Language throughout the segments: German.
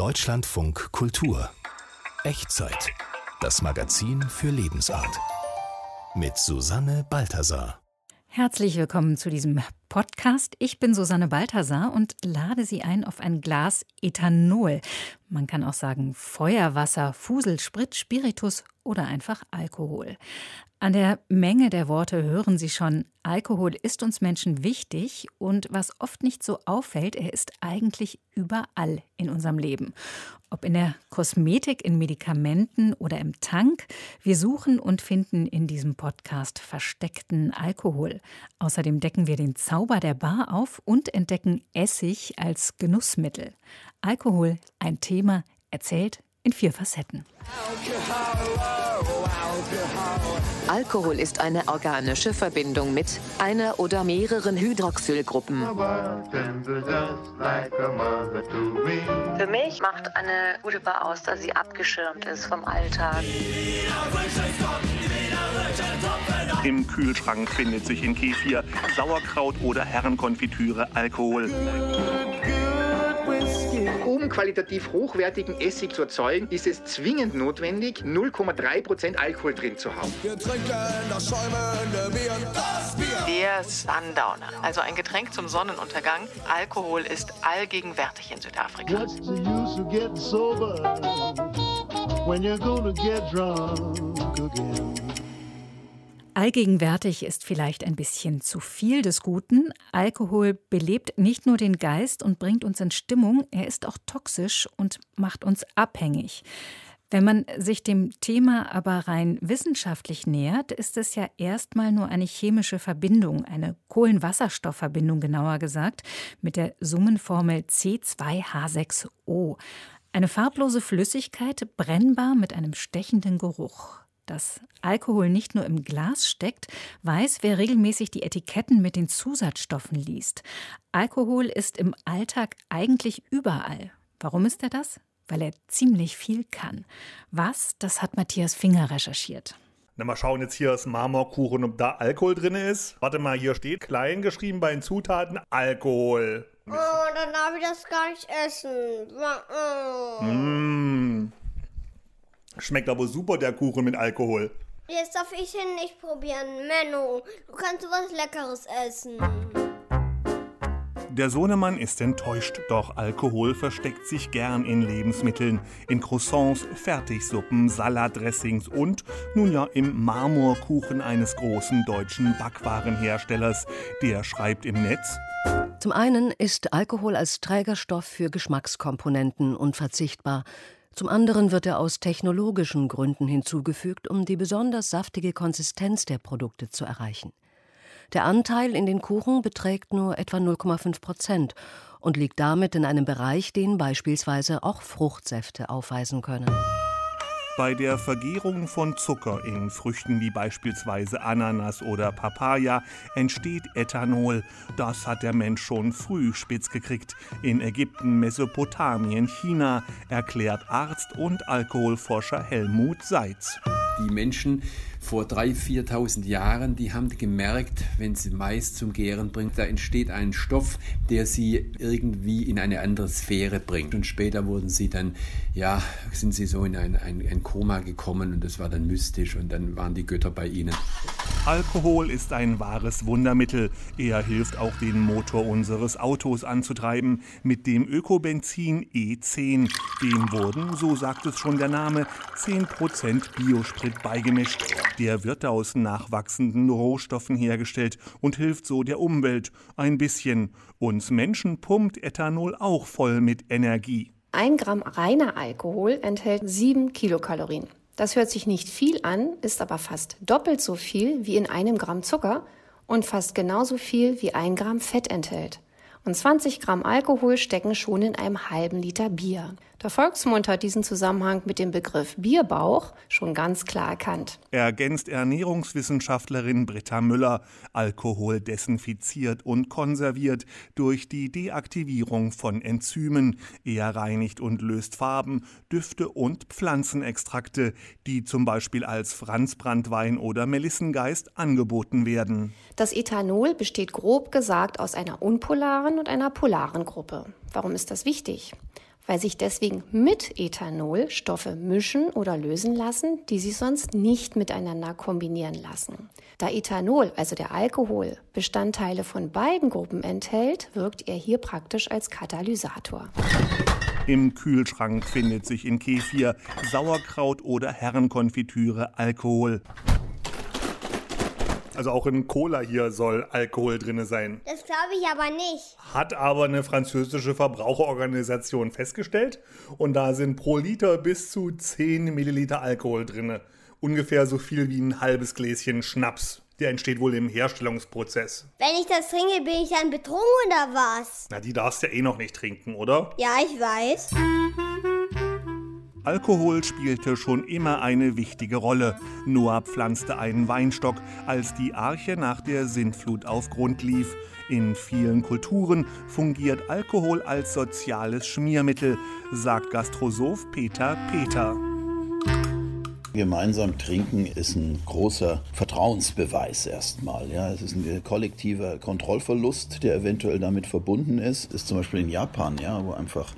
Deutschlandfunk Kultur. Echtzeit. Das Magazin für Lebensart. Mit Susanne Balthasar. Herzlich willkommen zu diesem Podcast. Ich bin Susanne Balthasar und lade Sie ein auf ein Glas Ethanol. Man kann auch sagen Feuerwasser, Fusel, Sprit, Spiritus oder einfach Alkohol. An der Menge der Worte hören Sie schon, Alkohol ist uns Menschen wichtig und was oft nicht so auffällt, er ist eigentlich überall in unserem Leben. Ob in der Kosmetik, in Medikamenten oder im Tank, wir suchen und finden in diesem Podcast versteckten Alkohol. Außerdem decken wir den Zauber der Bar auf und entdecken Essig als Genussmittel. Alkohol, ein Thema, erzählt in vier Facetten. Alkohol ist eine organische Verbindung mit einer oder mehreren Hydroxylgruppen. Für mich macht eine gute Bar aus, dass sie abgeschirmt ist vom Alltag. Im Kühlschrank findet sich in Kefir, Sauerkraut oder Herrenkonfitüre Alkohol. Um qualitativ hochwertigen Essig zu erzeugen, ist es zwingend notwendig, 0,3% Alkohol drin zu haben. Wir trinken das schäumende Bier, das Bier. Der Sundowner, also ein Getränk zum Sonnenuntergang. Alkohol ist allgegenwärtig in Südafrika. When you're gonna get drunk again? Allgegenwärtig ist vielleicht ein bisschen zu viel des Guten. Alkohol belebt nicht nur den Geist und bringt uns in Stimmung, er ist auch toxisch und macht uns abhängig. Wenn man sich dem Thema aber rein wissenschaftlich nähert, ist es ja erstmal nur eine chemische Verbindung, eine Kohlenwasserstoffverbindung genauer gesagt, mit der Summenformel C2H6O. Eine farblose Flüssigkeit, brennbar mit einem stechenden Geruch dass Alkohol nicht nur im Glas steckt, weiß, wer regelmäßig die Etiketten mit den Zusatzstoffen liest. Alkohol ist im Alltag eigentlich überall. Warum ist er das? Weil er ziemlich viel kann. Was? Das hat Matthias Finger recherchiert. Na, mal schauen jetzt hier das Marmorkuchen, ob da Alkohol drin ist. Warte mal, hier steht klein geschrieben bei den Zutaten Alkohol. Oh, dann darf ich das gar nicht essen. Oh. Schmeckt aber super, der Kuchen mit Alkohol. Jetzt darf ich ihn nicht probieren. Menno, du kannst was Leckeres essen. Der Sohnemann ist enttäuscht, doch Alkohol versteckt sich gern in Lebensmitteln, in Croissants, Fertigsuppen, Salatdressings und nun ja im Marmorkuchen eines großen deutschen Backwarenherstellers. Der schreibt im Netz, Zum einen ist Alkohol als Trägerstoff für Geschmackskomponenten unverzichtbar. Zum anderen wird er aus technologischen Gründen hinzugefügt, um die besonders saftige Konsistenz der Produkte zu erreichen. Der Anteil in den Kuchen beträgt nur etwa 0,5 Prozent und liegt damit in einem Bereich, den beispielsweise auch Fruchtsäfte aufweisen können. Bei der Vergärung von Zucker in Früchten wie beispielsweise Ananas oder Papaya entsteht Ethanol. Das hat der Mensch schon früh spitz gekriegt. In Ägypten, Mesopotamien, China, erklärt Arzt und Alkoholforscher Helmut Seitz. Die Menschen vor 3.000, 4.000 Jahren, die haben gemerkt, wenn sie Mais zum Gären bringt, da entsteht ein Stoff, der sie irgendwie in eine andere Sphäre bringt. Und später wurden sie dann, ja, sind sie so in ein, ein, ein Koma gekommen und das war dann mystisch und dann waren die Götter bei ihnen. Alkohol ist ein wahres Wundermittel. Er hilft auch den Motor unseres Autos anzutreiben mit dem Ökobenzin E10. Dem wurden, so sagt es schon der Name, 10% Biosprit beigemischt. Der wird aus nachwachsenden Rohstoffen hergestellt und hilft so der Umwelt ein bisschen. Uns Menschen pumpt Ethanol auch voll mit Energie. Ein Gramm reiner Alkohol enthält sieben Kilokalorien. Das hört sich nicht viel an, ist aber fast doppelt so viel wie in einem Gramm Zucker und fast genauso viel wie ein Gramm Fett enthält. Und 20 Gramm Alkohol stecken schon in einem halben Liter Bier. Der Volksmund hat diesen Zusammenhang mit dem Begriff Bierbauch schon ganz klar erkannt. Ergänzt Ernährungswissenschaftlerin Britta Müller, Alkohol desinfiziert und konserviert durch die Deaktivierung von Enzymen. Er reinigt und löst Farben, Düfte und Pflanzenextrakte, die zum Beispiel als Franzbranntwein oder Melissengeist angeboten werden. Das Ethanol besteht grob gesagt aus einer unpolaren und einer polaren Gruppe. Warum ist das wichtig? Weil sich deswegen mit Ethanol Stoffe mischen oder lösen lassen, die sich sonst nicht miteinander kombinieren lassen. Da Ethanol, also der Alkohol, Bestandteile von beiden Gruppen enthält, wirkt er hier praktisch als Katalysator. Im Kühlschrank findet sich in Kefir, Sauerkraut oder Herrenkonfitüre Alkohol. Also auch in Cola hier soll Alkohol drin sein. Das glaube ich aber nicht. Hat aber eine französische Verbraucherorganisation festgestellt. Und da sind pro Liter bis zu 10 Milliliter Alkohol drin. Ungefähr so viel wie ein halbes Gläschen Schnaps. Der entsteht wohl im Herstellungsprozess. Wenn ich das trinke, bin ich dann betrunken oder was? Na, die darfst du ja eh noch nicht trinken, oder? Ja, ich weiß. Alkohol spielte schon immer eine wichtige Rolle. Noah pflanzte einen Weinstock, als die Arche nach der Sintflut auf Grund lief. In vielen Kulturen fungiert Alkohol als soziales Schmiermittel, sagt Gastrosoph Peter Peter. Gemeinsam trinken ist ein großer Vertrauensbeweis erstmal. Ja, es ist ein kollektiver Kontrollverlust, der eventuell damit verbunden ist. Das ist zum Beispiel in Japan, ja, wo einfach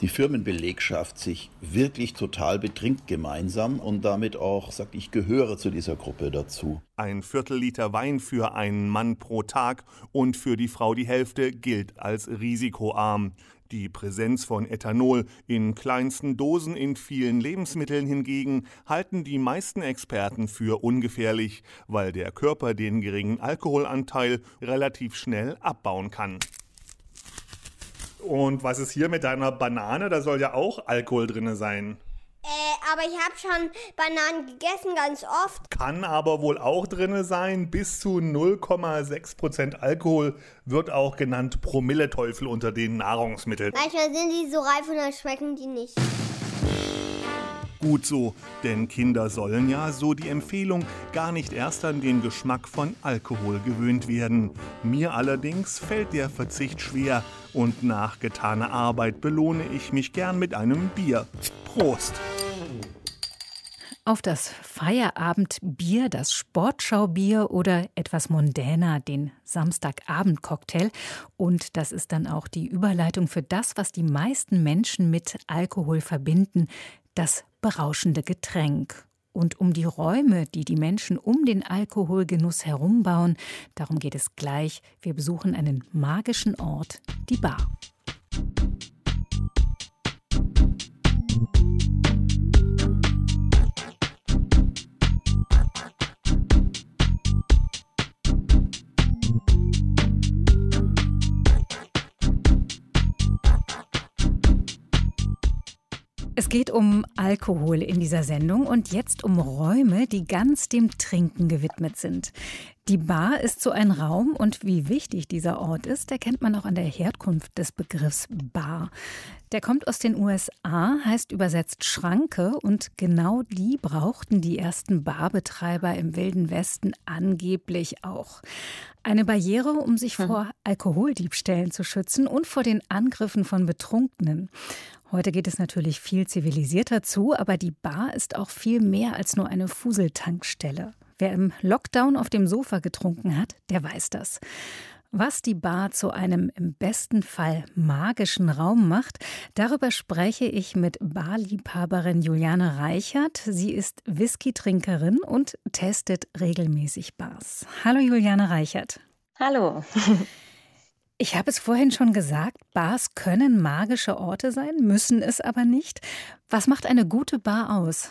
die Firmenbelegschaft sich wirklich total betrinkt gemeinsam und damit auch sagt, ich gehöre zu dieser Gruppe dazu. Ein Viertel Liter Wein für einen Mann pro Tag und für die Frau die Hälfte gilt als risikoarm. Die Präsenz von Ethanol in kleinsten Dosen in vielen Lebensmitteln hingegen halten die meisten Experten für ungefährlich, weil der Körper den geringen Alkoholanteil relativ schnell abbauen kann. Und was ist hier mit deiner Banane? Da soll ja auch Alkohol drin sein. Äh, aber ich habe schon Bananen gegessen, ganz oft. Kann aber wohl auch drin sein. Bis zu 0,6% Alkohol wird auch genannt Promilleteufel unter den Nahrungsmitteln. Manchmal sind die so reif und dann schmecken die nicht. Gut so, denn Kinder sollen ja, so die Empfehlung, gar nicht erst an den Geschmack von Alkohol gewöhnt werden. Mir allerdings fällt der Verzicht schwer und nach getaner Arbeit belohne ich mich gern mit einem Bier. Prost! Auf das Feierabendbier, das Sportschaubier oder etwas mondäner, den Samstagabendcocktail. Und das ist dann auch die Überleitung für das, was die meisten Menschen mit Alkohol verbinden, das berauschende Getränk. Und um die Räume, die die Menschen um den Alkoholgenuss herumbauen, darum geht es gleich. Wir besuchen einen magischen Ort, die Bar. Es geht um Alkohol in dieser Sendung und jetzt um Räume, die ganz dem Trinken gewidmet sind. Die Bar ist so ein Raum und wie wichtig dieser Ort ist, erkennt man auch an der Herkunft des Begriffs Bar. Der kommt aus den USA, heißt übersetzt Schranke und genau die brauchten die ersten Barbetreiber im Wilden Westen angeblich auch. Eine Barriere, um sich hm. vor Alkoholdiebstählen zu schützen und vor den Angriffen von Betrunkenen. Heute geht es natürlich viel zivilisierter zu, aber die Bar ist auch viel mehr als nur eine Fuseltankstelle. Wer im Lockdown auf dem Sofa getrunken hat, der weiß das. Was die Bar zu einem im besten Fall magischen Raum macht, darüber spreche ich mit Barliebhaberin Juliane Reichert. Sie ist Whisky-Trinkerin und testet regelmäßig Bars. Hallo Juliane Reichert. Hallo. Ich habe es vorhin schon gesagt, Bars können magische Orte sein, müssen es aber nicht. Was macht eine gute Bar aus?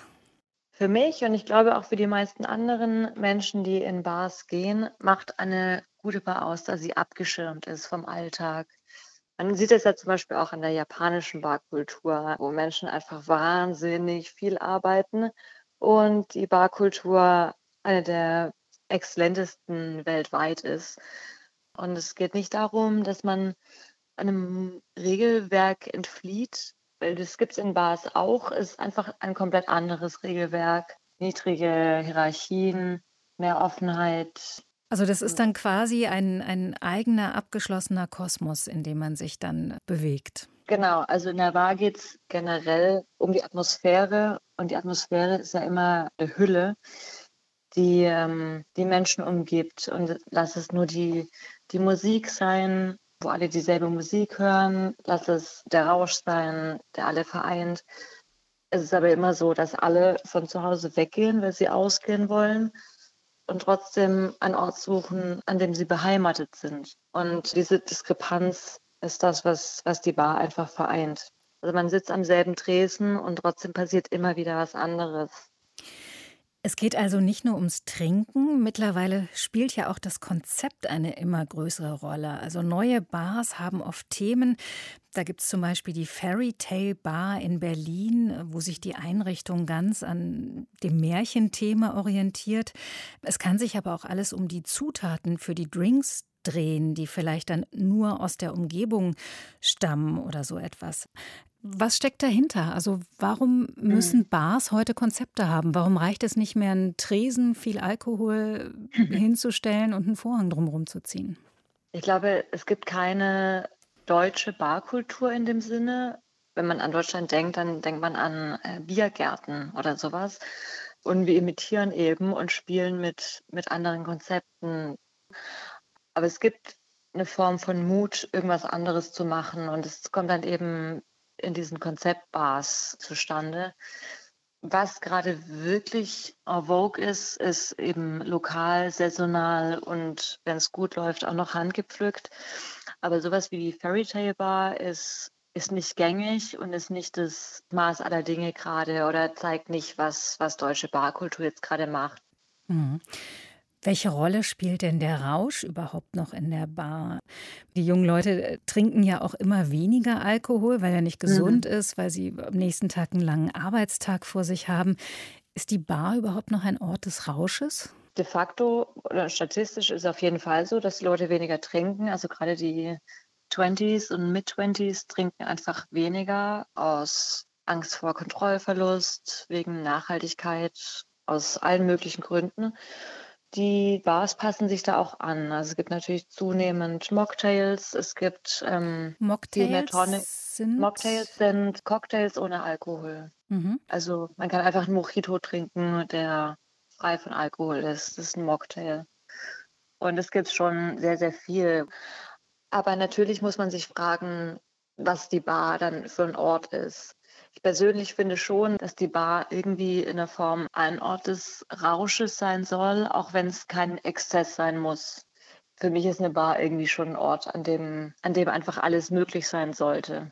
Für mich und ich glaube auch für die meisten anderen Menschen, die in Bars gehen, macht eine gute Bar aus, dass sie abgeschirmt ist vom Alltag. Man sieht es ja zum Beispiel auch in der japanischen Barkultur, wo Menschen einfach wahnsinnig viel arbeiten und die Barkultur eine der exzellentesten weltweit ist. Und es geht nicht darum, dass man einem Regelwerk entflieht, weil das gibt es in Bars auch, ist einfach ein komplett anderes Regelwerk. Niedrige Hierarchien, mehr Offenheit. Also das ist dann quasi ein, ein eigener, abgeschlossener Kosmos, in dem man sich dann bewegt. Genau, also in der Bar geht es generell um die Atmosphäre und die Atmosphäre ist ja immer eine Hülle, die ähm, die Menschen umgibt und lass es nur die die Musik sein, wo alle dieselbe Musik hören. Lass es der Rausch sein, der alle vereint. Es ist aber immer so, dass alle von zu Hause weggehen, weil sie ausgehen wollen und trotzdem einen Ort suchen, an dem sie beheimatet sind. Und diese Diskrepanz ist das, was, was die Bar einfach vereint. Also man sitzt am selben Tresen und trotzdem passiert immer wieder was anderes. Es geht also nicht nur ums Trinken. Mittlerweile spielt ja auch das Konzept eine immer größere Rolle. Also neue Bars haben oft Themen. Da gibt es zum Beispiel die Fairy Tale Bar in Berlin, wo sich die Einrichtung ganz an dem Märchenthema orientiert. Es kann sich aber auch alles um die Zutaten für die Drinks drehen, die vielleicht dann nur aus der Umgebung stammen oder so etwas. Was steckt dahinter? Also warum müssen hm. Bars heute Konzepte haben? Warum reicht es nicht mehr, einen Tresen, viel Alkohol hinzustellen und einen Vorhang drumherum zu ziehen? Ich glaube, es gibt keine deutsche Barkultur in dem Sinne. Wenn man an Deutschland denkt, dann denkt man an äh, Biergärten oder sowas. Und wir imitieren eben und spielen mit, mit anderen Konzepten. Aber es gibt eine Form von Mut, irgendwas anderes zu machen. Und es kommt dann eben in diesen Konzeptbars zustande. Was gerade wirklich en vogue ist, ist eben lokal, saisonal und wenn es gut läuft, auch noch handgepflückt. Aber sowas wie die Fairy Tale Bar ist, ist nicht gängig und ist nicht das Maß aller Dinge gerade oder zeigt nicht, was, was deutsche Barkultur jetzt gerade macht. Mhm. Welche Rolle spielt denn der Rausch überhaupt noch in der Bar? Die jungen Leute äh, trinken ja auch immer weniger Alkohol, weil er nicht gesund mhm. ist, weil sie am nächsten Tag einen langen Arbeitstag vor sich haben. Ist die Bar überhaupt noch ein Ort des Rausches? De facto oder statistisch ist es auf jeden Fall so, dass die Leute weniger trinken. Also gerade die 20s und Mid-20s trinken einfach weniger aus Angst vor Kontrollverlust, wegen Nachhaltigkeit, aus allen möglichen Gründen. Die Bars passen sich da auch an. Also es gibt natürlich zunehmend Mocktails, es gibt ähm, Mocktails sind Mocktails sind Cocktails ohne Alkohol. Mhm. Also man kann einfach einen Mojito trinken, der frei von Alkohol ist. Das ist ein Mocktail. Und es gibt schon sehr, sehr viel. Aber natürlich muss man sich fragen, was die Bar dann für ein Ort ist. Ich persönlich finde schon, dass die Bar irgendwie in der Form ein Ort des Rausches sein soll, auch wenn es kein Exzess sein muss. Für mich ist eine Bar irgendwie schon ein Ort, an dem, an dem einfach alles möglich sein sollte.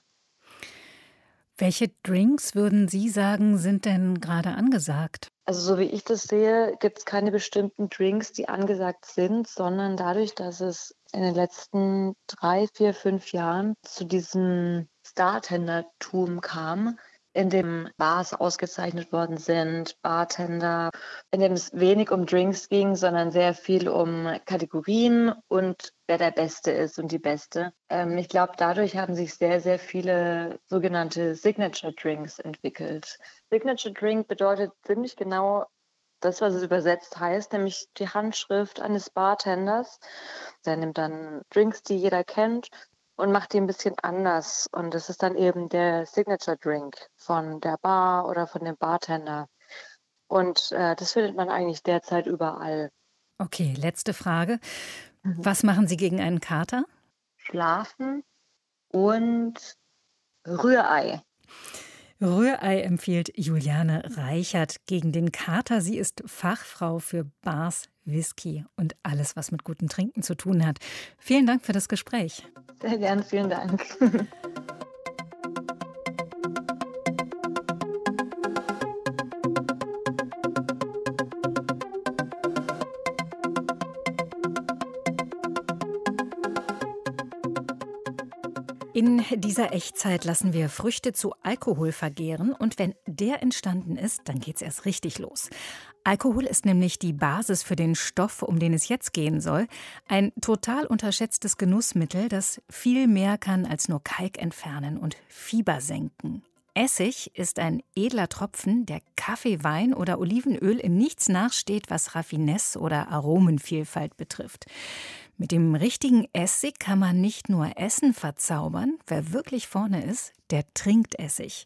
Welche Drinks würden Sie sagen, sind denn gerade angesagt? Also so wie ich das sehe, gibt es keine bestimmten Drinks, die angesagt sind, sondern dadurch, dass es in den letzten drei, vier, fünf Jahren zu diesem Startendertum kam, in dem Bars ausgezeichnet worden sind, Bartender, in dem es wenig um Drinks ging, sondern sehr viel um Kategorien und wer der Beste ist und die Beste. Ähm, ich glaube, dadurch haben sich sehr, sehr viele sogenannte Signature Drinks entwickelt. Signature Drink bedeutet ziemlich genau das, was es übersetzt heißt, nämlich die Handschrift eines Bartenders. Der nimmt dann Drinks, die jeder kennt, und macht die ein bisschen anders. Und das ist dann eben der Signature Drink von der Bar oder von dem Bartender. Und äh, das findet man eigentlich derzeit überall. Okay, letzte Frage. Mhm. Was machen Sie gegen einen Kater? Schlafen und Rührei. Rührei empfiehlt Juliane Reichert gegen den Kater. Sie ist Fachfrau für Bars, Whisky und alles, was mit gutem Trinken zu tun hat. Vielen Dank für das Gespräch. Sehr gern, vielen Dank. In dieser Echtzeit lassen wir Früchte zu Alkohol vergären und wenn der entstanden ist, dann geht's erst richtig los. Alkohol ist nämlich die Basis für den Stoff, um den es jetzt gehen soll. Ein total unterschätztes Genussmittel, das viel mehr kann als nur Kalk entfernen und Fieber senken. Essig ist ein edler Tropfen, der Kaffee, Wein oder Olivenöl in nichts nachsteht, was Raffinesse oder Aromenvielfalt betrifft. Mit dem richtigen Essig kann man nicht nur Essen verzaubern, wer wirklich vorne ist, der trinkt Essig.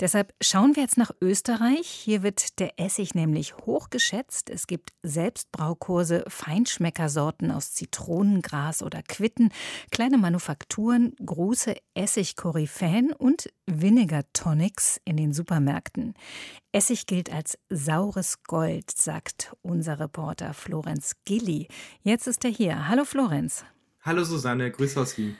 Deshalb schauen wir jetzt nach Österreich. Hier wird der Essig nämlich hochgeschätzt. Es gibt Selbstbraukurse, Feinschmeckersorten aus Zitronengras oder Quitten, kleine Manufakturen, große Essig-Koryphäen und Vinegar Tonics in den Supermärkten. Essig gilt als saures Gold, sagt unser Reporter Florenz Gilli. Jetzt ist er hier. Hallo Florenz. Hallo Susanne, grüß aus Wien.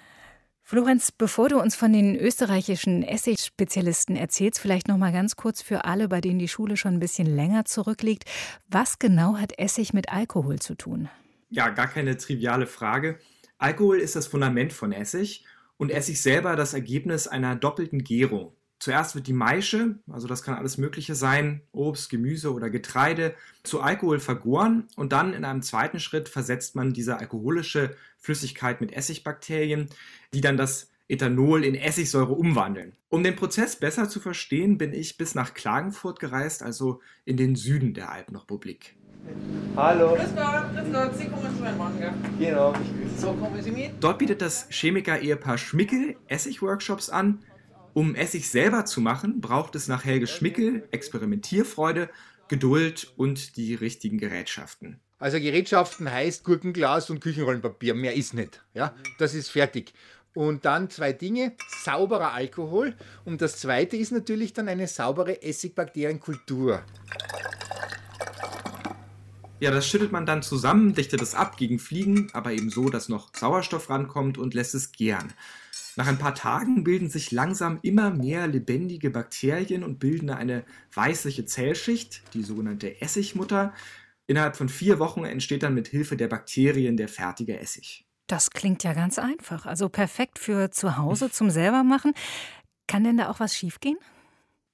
Florenz, bevor du uns von den österreichischen Essig-Spezialisten erzählst, vielleicht noch mal ganz kurz für alle, bei denen die Schule schon ein bisschen länger zurückliegt, was genau hat Essig mit Alkohol zu tun? Ja, gar keine triviale Frage. Alkohol ist das Fundament von Essig und Essig selber das Ergebnis einer doppelten Gärung. Zuerst wird die Maische, also das kann alles Mögliche sein, Obst, Gemüse oder Getreide, zu Alkohol vergoren und dann in einem zweiten Schritt versetzt man diese alkoholische Flüssigkeit mit Essigbakterien, die dann das Ethanol in Essigsäure umwandeln. Um den Prozess besser zu verstehen, bin ich bis nach Klagenfurt gereist, also in den Süden der Alpenrepublik. Hallo. Grüß Gott, grüß Gott, Sie kommen zu meinem Mann, gell? Genau. So, kommen Sie mit? Dort bietet das Chemiker-Ehepaar Schmickel Essig-Workshops an, um Essig selber zu machen, braucht es nach Helge Schmickel Experimentierfreude, Geduld und die richtigen Gerätschaften. Also Gerätschaften heißt Gurkenglas und Küchenrollenpapier, mehr ist nicht. Ja, das ist fertig. Und dann zwei Dinge, sauberer Alkohol und das zweite ist natürlich dann eine saubere Essigbakterienkultur. Ja, das schüttet man dann zusammen, dichtet es ab gegen Fliegen, aber eben so, dass noch Sauerstoff rankommt und lässt es gären. Nach ein paar Tagen bilden sich langsam immer mehr lebendige Bakterien und bilden eine weißliche Zellschicht, die sogenannte Essigmutter. Innerhalb von vier Wochen entsteht dann mit Hilfe der Bakterien der fertige Essig. Das klingt ja ganz einfach. Also perfekt für zu Hause zum selbermachen. Kann denn da auch was schiefgehen?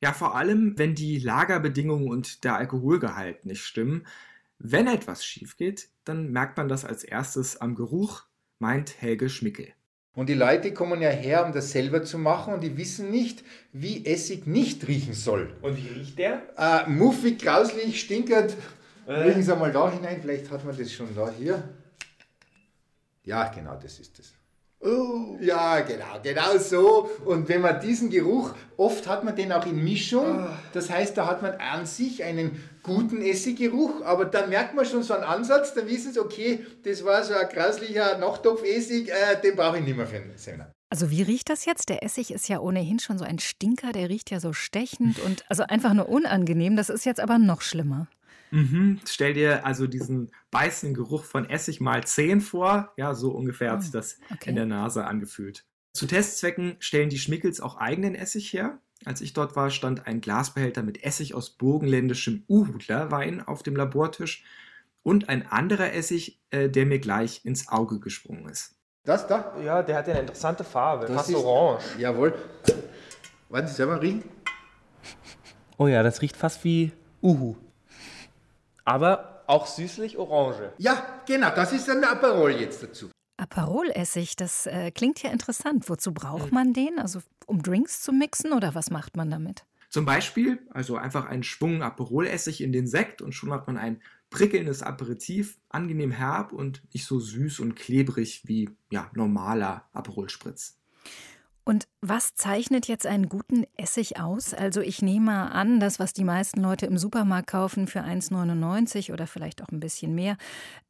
Ja, vor allem, wenn die Lagerbedingungen und der Alkoholgehalt nicht stimmen. Wenn etwas schief geht, dann merkt man das als erstes am Geruch, meint Helge Schmickel. Und die Leute kommen ja her, um das selber zu machen und die wissen nicht, wie Essig nicht riechen soll. Und wie riecht der? Äh, muffig, grauslich, stinkert. Äh. Riechen Sie mal da hinein, vielleicht hat man das schon da hier. Ja, genau, das ist es. Oh. Ja, genau, genau so. Und wenn man diesen Geruch, oft hat man den auch in Mischung. Ah. Das heißt, da hat man an sich einen guten Essiggeruch, aber dann merkt man schon so einen Ansatz, dann wissen sie, okay, das war so ein grauslicher Nachtopfessig, äh, den brauche ich nicht mehr für einen Seminar. Also wie riecht das jetzt? Der Essig ist ja ohnehin schon so ein Stinker, der riecht ja so stechend und also einfach nur unangenehm. Das ist jetzt aber noch schlimmer. Mhm. Stell dir also diesen beißenden Geruch von Essig mal 10 vor. Ja, so ungefähr hat sich oh, das okay. in der Nase angefühlt. Zu Testzwecken stellen die Schmickels auch eigenen Essig her. Als ich dort war, stand ein Glasbehälter mit Essig aus burgenländischem Uhudlerwein auf dem Labortisch und ein anderer Essig, äh, der mir gleich ins Auge gesprungen ist. Das da? Ja, der hat ja eine interessante Farbe, das fast ist, orange. Jawohl. Wollen Sie selber riechen? Oh ja, das riecht fast wie Uhu aber auch süßlich orange. Ja, genau, das ist ein Aperol jetzt dazu. Aperolessig, das äh, klingt ja interessant. Wozu braucht man den? Also um Drinks zu mixen oder was macht man damit? Zum Beispiel, also einfach einen Schwung Aperolessig in den Sekt und schon hat man ein prickelndes Aperitif, angenehm herb und nicht so süß und klebrig wie ja, normaler Aperolspritz. Und was zeichnet jetzt einen guten Essig aus? Also ich nehme an, das, was die meisten Leute im Supermarkt kaufen für 1,99 oder vielleicht auch ein bisschen mehr,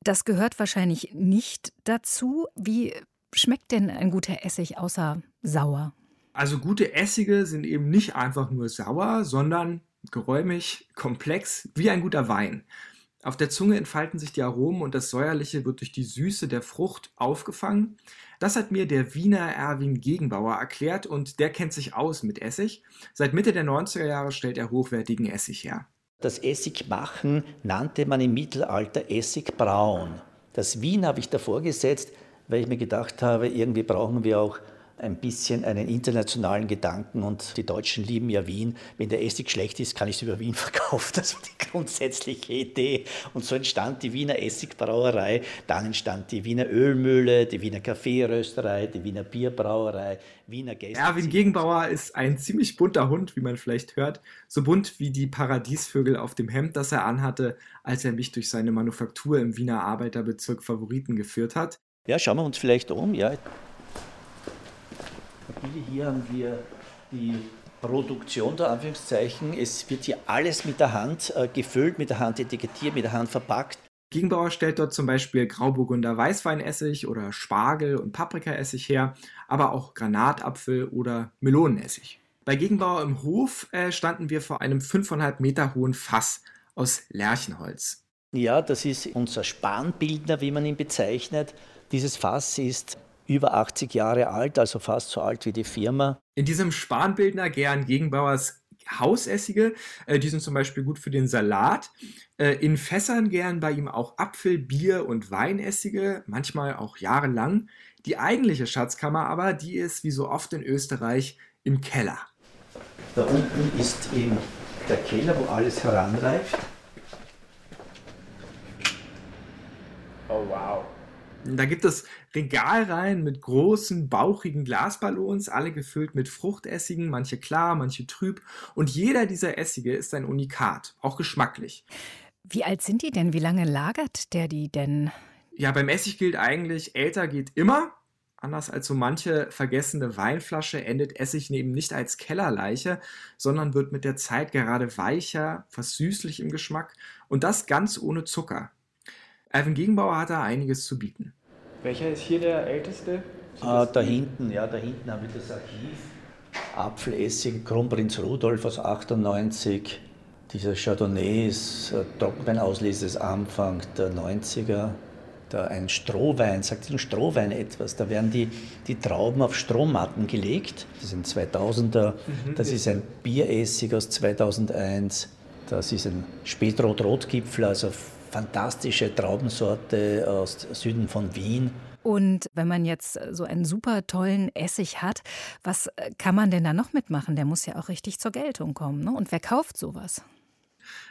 das gehört wahrscheinlich nicht dazu. Wie schmeckt denn ein guter Essig außer sauer? Also gute Essige sind eben nicht einfach nur sauer, sondern geräumig, komplex, wie ein guter Wein. Auf der Zunge entfalten sich die Aromen und das Säuerliche wird durch die Süße der Frucht aufgefangen. Das hat mir der Wiener Erwin Gegenbauer erklärt und der kennt sich aus mit Essig. Seit Mitte der 90er Jahre stellt er hochwertigen Essig her. Das Essigmachen nannte man im Mittelalter Essigbrauen. Das Wien habe ich davor gesetzt, weil ich mir gedacht habe, irgendwie brauchen wir auch ein bisschen einen internationalen Gedanken und die Deutschen lieben ja Wien. Wenn der Essig schlecht ist, kann ich es über Wien verkaufen. Das war die grundsätzliche Idee. Und so entstand die Wiener Essigbrauerei, dann entstand die Wiener Ölmühle, die Wiener Kaffeerösterei, die Wiener Bierbrauerei, Wiener Gäste. Erwin Gegenbauer ist ein ziemlich bunter Hund, wie man vielleicht hört. So bunt wie die Paradiesvögel auf dem Hemd, das er anhatte, als er mich durch seine Manufaktur im Wiener Arbeiterbezirk Favoriten geführt hat. Ja, schauen wir uns vielleicht um. Ja, hier haben wir die Produktion der Anführungszeichen. Es wird hier alles mit der Hand äh, gefüllt, mit der Hand etikettiert, mit der Hand verpackt. Gegenbauer stellt dort zum Beispiel Grauburgunder Weißweinessig oder Spargel- und Paprikaessig her, aber auch Granatapfel oder Melonenessig. Bei Gegenbauer im Hof äh, standen wir vor einem 5,5 Meter hohen Fass aus Lärchenholz. Ja, das ist unser Spanbildner, wie man ihn bezeichnet. Dieses Fass ist über 80 Jahre alt, also fast so alt wie die Firma. In diesem Spanbildner gären Gegenbauers Hausessige, äh, die sind zum Beispiel gut für den Salat. Äh, in Fässern gären bei ihm auch Apfel-, Bier- und Weinessige, manchmal auch jahrelang. Die eigentliche Schatzkammer aber, die ist wie so oft in Österreich im Keller. Da unten ist eben der Keller, wo alles heranreift. Oh wow. Da gibt es Regalreihen mit großen, bauchigen Glasballons, alle gefüllt mit Fruchtessigen, manche klar, manche trüb. Und jeder dieser Essige ist ein Unikat, auch geschmacklich. Wie alt sind die denn? Wie lange lagert der die denn? Ja, beim Essig gilt eigentlich, älter geht immer. Anders als so manche vergessene Weinflasche endet Essig eben nicht als Kellerleiche, sondern wird mit der Zeit gerade weicher, fast süßlich im Geschmack und das ganz ohne Zucker. Alvin Gegenbauer hat da einiges zu bieten. Welcher ist hier der älteste? Ah, da hinten, ja, da hinten haben wir das Archiv. Apfelessig, Kronprinz Rudolf aus 98. Dieser Chardonnay ist äh, Trockenweinauslese des Anfang der 90er. Da ein Strohwein, sagt Ihnen Strohwein etwas? Da werden die, die Trauben auf Strohmatten gelegt. Das ist ein 2000er. Mhm. Das ist ein Bieressig aus 2001. Das ist ein Spätrot-Rotgipfel, also fantastische Traubensorte aus Süden von Wien. Und wenn man jetzt so einen super tollen Essig hat, was kann man denn da noch mitmachen? Der muss ja auch richtig zur Geltung kommen. Ne? Und wer kauft sowas?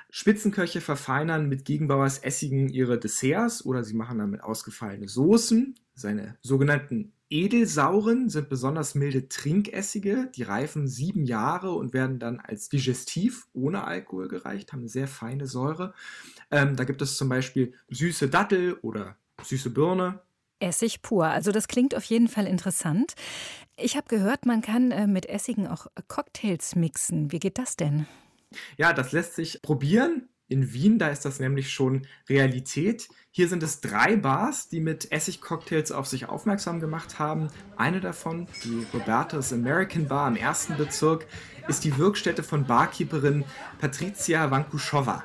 Spitzenköche verfeinern mit Gegenbauers Essigen ihre Desserts oder sie machen damit ausgefallene Soßen. Seine sogenannten Edelsauren sind besonders milde Trinkessige, die reifen sieben Jahre und werden dann als Digestiv ohne Alkohol gereicht, haben eine sehr feine Säure. Ähm, da gibt es zum Beispiel süße Dattel oder süße Birne. Essig pur. Also das klingt auf jeden Fall interessant. Ich habe gehört, man kann äh, mit Essigen auch Cocktails mixen. Wie geht das denn? Ja, das lässt sich probieren. In Wien, da ist das nämlich schon Realität. Hier sind es drei Bars, die mit Essigcocktails auf sich aufmerksam gemacht haben. Eine davon, die Roberta's American Bar im ersten Bezirk, ist die Wirkstätte von Barkeeperin Patricia Vankushova.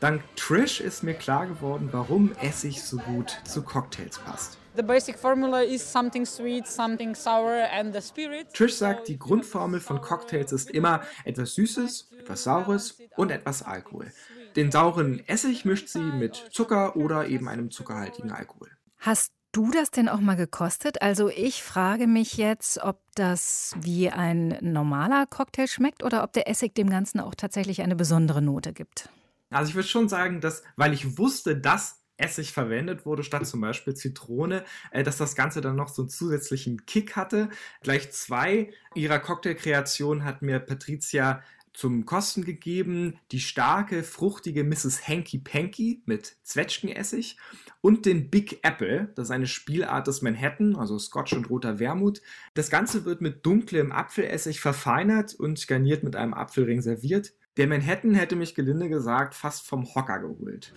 Dank Trish ist mir klar geworden, warum Essig so gut zu Cocktails passt. The basic formula is something sweet, something sour and the spirit. Trish sagt, die Grundformel von Cocktails ist immer etwas Süßes, etwas Saures und etwas Alkohol. Den sauren Essig mischt sie mit Zucker oder eben einem zuckerhaltigen Alkohol. Hast du das denn auch mal gekostet? Also ich frage mich jetzt, ob das wie ein normaler Cocktail schmeckt oder ob der Essig dem Ganzen auch tatsächlich eine besondere Note gibt. Also ich würde schon sagen, dass, weil ich wusste, dass Essig verwendet wurde, statt zum Beispiel Zitrone, äh, dass das Ganze dann noch so einen zusätzlichen Kick hatte. Gleich zwei ihrer Cocktailkreationen hat mir Patricia zum Kosten gegeben. Die starke, fruchtige Mrs. Hanky Panky mit Zwetschgenessig und den Big Apple, das ist eine Spielart des Manhattan, also Scotch und roter Wermut. Das Ganze wird mit dunklem Apfelessig verfeinert und garniert mit einem Apfelring serviert. Der Manhattan hätte mich gelinde gesagt fast vom Hocker geholt.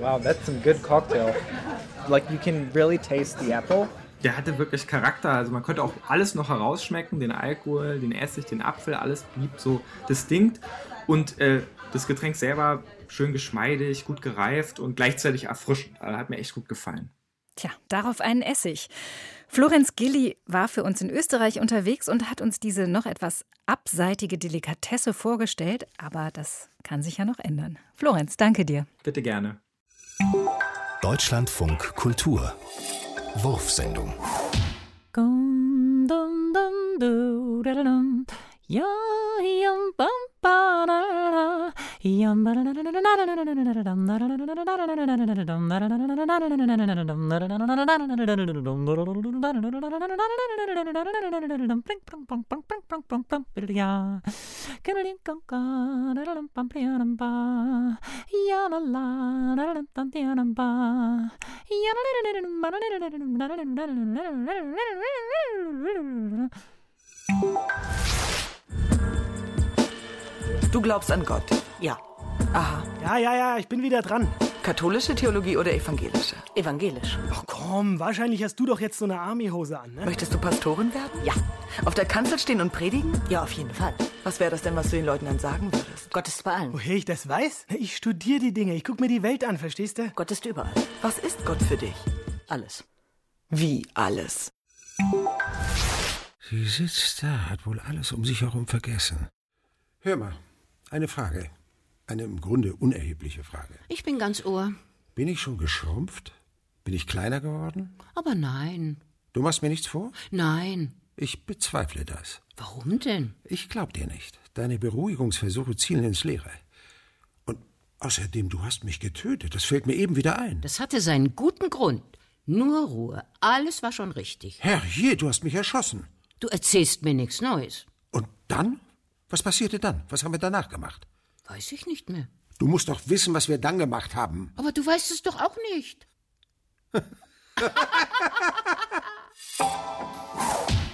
Wow, that's some good cocktail. Like you can really taste the apple. Der hatte wirklich Charakter, also man konnte auch alles noch herausschmecken, den Alkohol, den Essig, den Apfel, alles blieb so distinkt. Und äh, das Getränk selber schön geschmeidig, gut gereift und gleichzeitig erfrischend. Also hat mir echt gut gefallen. Tja, darauf einen Essig. Florenz Gilli war für uns in Österreich unterwegs und hat uns diese noch etwas abseitige Delikatesse vorgestellt, aber das kann sich ja noch ändern. Florenz, danke dir. Bitte gerne. Deutschlandfunk Kultur Wurfsendung Du glaubst an Gott. Ja. Aha. Ja, ja, ja, ich bin wieder dran. Katholische Theologie oder evangelische? Evangelisch. Ach komm, wahrscheinlich hast du doch jetzt so eine Army-Hose an, ne? Möchtest du Pastorin werden? Ja. Auf der Kanzel stehen und predigen? Ja, auf jeden Fall. Was wäre das denn, was du den Leuten dann sagen würdest? Gott ist bei allen. Woher ich das weiß? Ich studiere die Dinge, ich guck mir die Welt an, verstehst du? Gott ist überall. Was ist Gott für dich? Alles. Wie alles? Sie sitzt da, hat wohl alles um sich herum vergessen. Hör mal, eine Frage. Eine im Grunde unerhebliche Frage. Ich bin ganz ohr. Bin ich schon geschrumpft? Bin ich kleiner geworden? Aber nein. Du machst mir nichts vor? Nein. Ich bezweifle das. Warum denn? Ich glaub dir nicht. Deine Beruhigungsversuche zielen ins Leere. Und außerdem, du hast mich getötet. Das fällt mir eben wieder ein. Das hatte seinen guten Grund. Nur Ruhe. Alles war schon richtig. Herrje, du hast mich erschossen. Du erzählst mir nichts Neues. Und dann? Was passierte dann? Was haben wir danach gemacht? Weiß ich nicht mehr. Du musst doch wissen, was wir dann gemacht haben. Aber du weißt es doch auch nicht.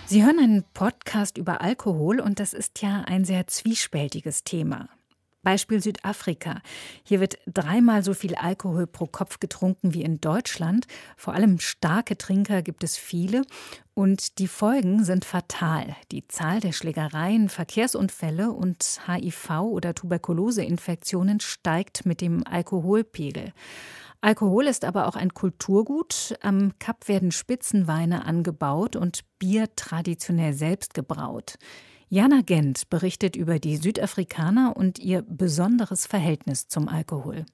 Sie hören einen Podcast über Alkohol und das ist ja ein sehr zwiespältiges Thema. Beispiel Südafrika. Hier wird dreimal so viel Alkohol pro Kopf getrunken wie in Deutschland. Vor allem starke Trinker gibt es viele und die Folgen sind fatal. Die Zahl der Schlägereien, Verkehrsunfälle und HIV- oder Tuberkuloseinfektionen steigt mit dem Alkoholpegel. Alkohol ist aber auch ein Kulturgut. Am Kap werden Spitzenweine angebaut und Bier traditionell selbst gebraut. Jana Gent berichtet über die Südafrikaner und ihr besonderes Verhältnis zum Alkohol.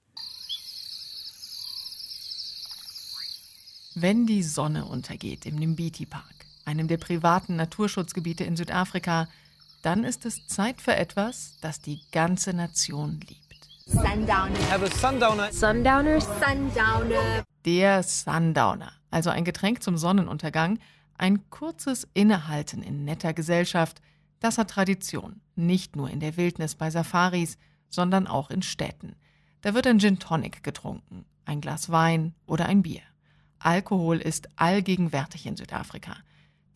Wenn die Sonne untergeht im Nimbiti Park, einem der privaten Naturschutzgebiete in Südafrika, dann ist es Zeit für etwas, das die ganze Nation liebt. Sundowner. Have a sundowner. Sundowner, Sundowner. Der Sundowner, also ein Getränk zum Sonnenuntergang, ein kurzes Innehalten in netter Gesellschaft, das hat Tradition, nicht nur in der Wildnis bei Safaris, sondern auch in Städten. Da wird ein Gin Tonic getrunken, ein Glas Wein oder ein Bier. Alkohol ist allgegenwärtig in Südafrika.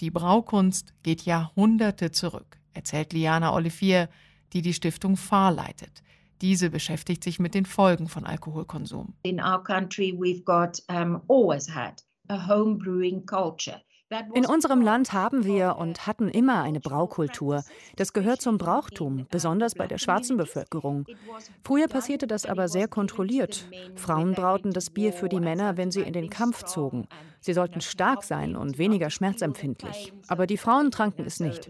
Die Braukunst geht Jahrhunderte zurück, erzählt Liana Olivier, die die Stiftung FAR leitet. Diese beschäftigt sich mit den Folgen von Alkoholkonsum. In our country we've got um, always had a home brewing culture. In unserem Land haben wir und hatten immer eine Braukultur. Das gehört zum Brauchtum, besonders bei der schwarzen Bevölkerung. Früher passierte das aber sehr kontrolliert. Frauen brauten das Bier für die Männer, wenn sie in den Kampf zogen. Sie sollten stark sein und weniger schmerzempfindlich. Aber die Frauen tranken es nicht.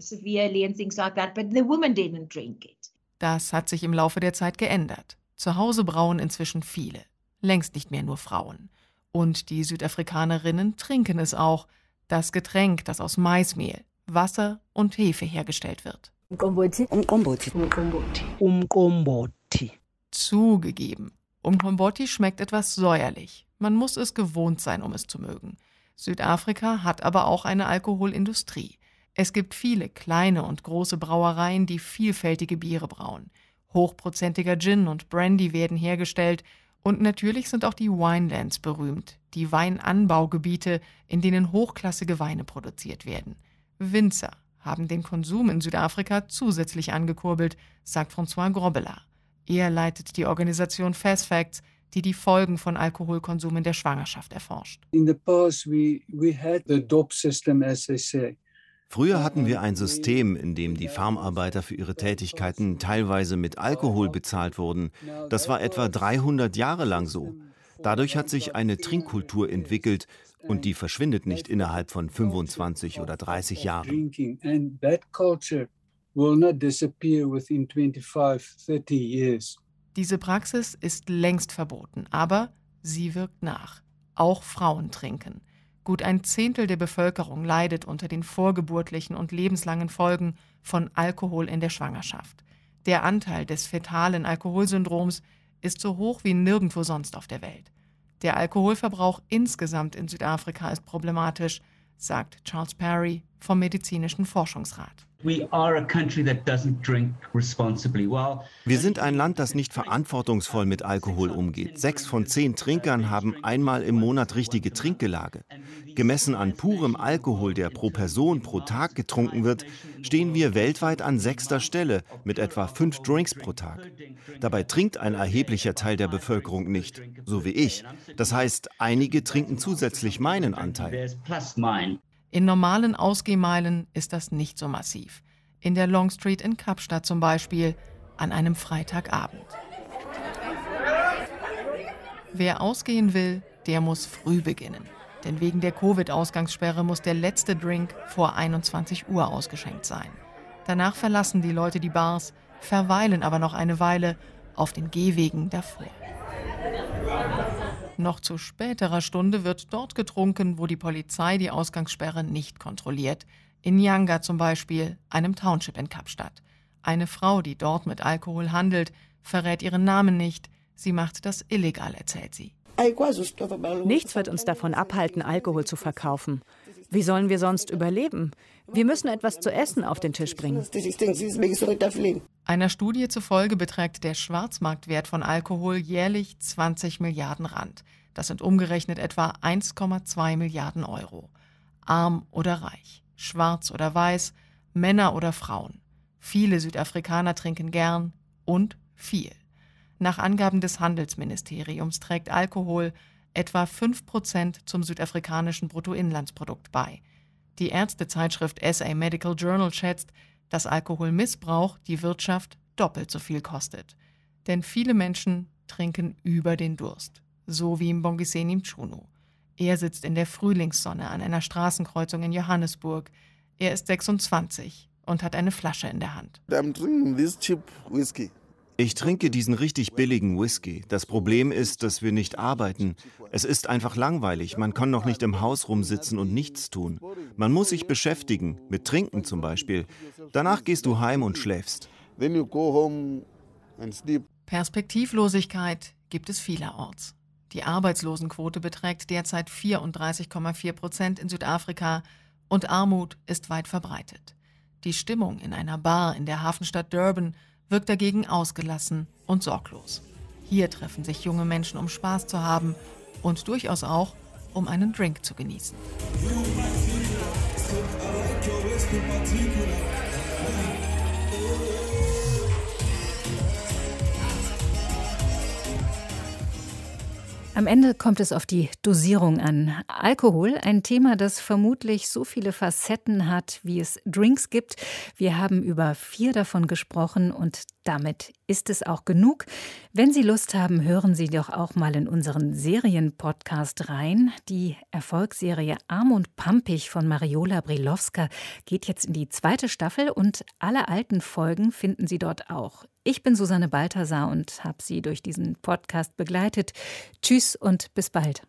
Das hat sich im Laufe der Zeit geändert. Zu Hause brauen inzwischen viele, längst nicht mehr nur Frauen. Und die Südafrikanerinnen trinken es auch, das Getränk, das aus Maismehl, Wasser und Hefe hergestellt wird. Zugegeben, Umkombotti schmeckt etwas säuerlich. Man muss es gewohnt sein, um es zu mögen. Südafrika hat aber auch eine Alkoholindustrie. Es gibt viele kleine und große Brauereien, die vielfältige Biere brauen. Hochprozentiger Gin und Brandy werden hergestellt und natürlich sind auch die Winelands berühmt, die Weinanbaugebiete, in denen hochklassige Weine produziert werden. Winzer haben den Konsum in Südafrika zusätzlich angekurbelt, sagt François Grobela. Er leitet die Organisation Fast Facts, die die Folgen von Alkoholkonsum in der Schwangerschaft erforscht. In the past we we had the DOP system as I say. Früher hatten wir ein System, in dem die Farmarbeiter für ihre Tätigkeiten teilweise mit Alkohol bezahlt wurden. Das war etwa 300 Jahre lang so. Dadurch hat sich eine Trinkkultur entwickelt und die verschwindet nicht innerhalb von 25 oder 30 Jahren. Diese Praxis ist längst verboten, aber sie wirkt nach. Auch Frauen trinken. Gut ein Zehntel der Bevölkerung leidet unter den vorgeburtlichen und lebenslangen Folgen von Alkohol in der Schwangerschaft. Der Anteil des fetalen Alkoholsyndroms ist so hoch wie nirgendwo sonst auf der Welt. Der Alkoholverbrauch insgesamt in Südafrika ist problematisch, sagt Charles Perry, vom Medizinischen Forschungsrat. Wir sind ein Land, das nicht verantwortungsvoll mit Alkohol umgeht. Sechs von zehn Trinkern haben einmal im Monat richtige Trinkgelage. Gemessen an purem Alkohol, der pro Person pro Tag getrunken wird, stehen wir weltweit an sechster Stelle mit etwa fünf Drinks pro Tag. Dabei trinkt ein erheblicher Teil der Bevölkerung nicht, so wie ich. Das heißt, einige trinken zusätzlich meinen Anteil. In normalen Ausgehmeilen ist das nicht so massiv. In der Long Street in Kapstadt zum Beispiel an einem Freitagabend. Wer ausgehen will, der muss früh beginnen. Denn wegen der Covid-Ausgangssperre muss der letzte Drink vor 21 Uhr ausgeschenkt sein. Danach verlassen die Leute die Bars, verweilen aber noch eine Weile auf den Gehwegen davor. Noch zu späterer Stunde wird dort getrunken, wo die Polizei die Ausgangssperre nicht kontrolliert. In Nyanga zum Beispiel, einem Township in Kapstadt. Eine Frau, die dort mit Alkohol handelt, verrät ihren Namen nicht. Sie macht das illegal, erzählt sie. Nichts wird uns davon abhalten, Alkohol zu verkaufen. Wie sollen wir sonst überleben? Wir müssen etwas zu essen auf den Tisch bringen. Einer Studie zufolge beträgt der Schwarzmarktwert von Alkohol jährlich 20 Milliarden Rand. Das sind umgerechnet etwa 1,2 Milliarden Euro. Arm oder reich, schwarz oder weiß, Männer oder Frauen. Viele Südafrikaner trinken gern und viel. Nach Angaben des Handelsministeriums trägt Alkohol etwa 5 Prozent zum südafrikanischen Bruttoinlandsprodukt bei. Die Ärztezeitschrift SA Medical Journal schätzt, dass Alkoholmissbrauch die Wirtschaft doppelt so viel kostet. Denn viele Menschen trinken über den Durst, so wie im Bongiseni Mchunu. Er sitzt in der Frühlingssonne an einer Straßenkreuzung in Johannesburg. Er ist 26 und hat eine Flasche in der Hand. I'm drinking this cheap whiskey. Ich trinke diesen richtig billigen Whisky. Das Problem ist, dass wir nicht arbeiten. Es ist einfach langweilig. Man kann noch nicht im Haus rumsitzen und nichts tun. Man muss sich beschäftigen, mit Trinken zum Beispiel. Danach gehst du heim und schläfst. Perspektivlosigkeit gibt es vielerorts. Die Arbeitslosenquote beträgt derzeit 34,4 Prozent in Südafrika und Armut ist weit verbreitet. Die Stimmung in einer Bar in der Hafenstadt Durban wirkt dagegen ausgelassen und sorglos. Hier treffen sich junge Menschen, um Spaß zu haben und durchaus auch, um einen Drink zu genießen. Am Ende kommt es auf die Dosierung an. Alkohol, ein Thema, das vermutlich so viele Facetten hat, wie es Drinks gibt. Wir haben über vier davon gesprochen und damit ist es auch genug. Wenn Sie Lust haben, hören Sie doch auch mal in unseren Serienpodcast rein. Die Erfolgsserie Arm und Pampig von Mariola Brilowska geht jetzt in die zweite Staffel und alle alten Folgen finden Sie dort auch. Ich bin Susanne Balthasar und habe Sie durch diesen Podcast begleitet. Tschüss und bis bald.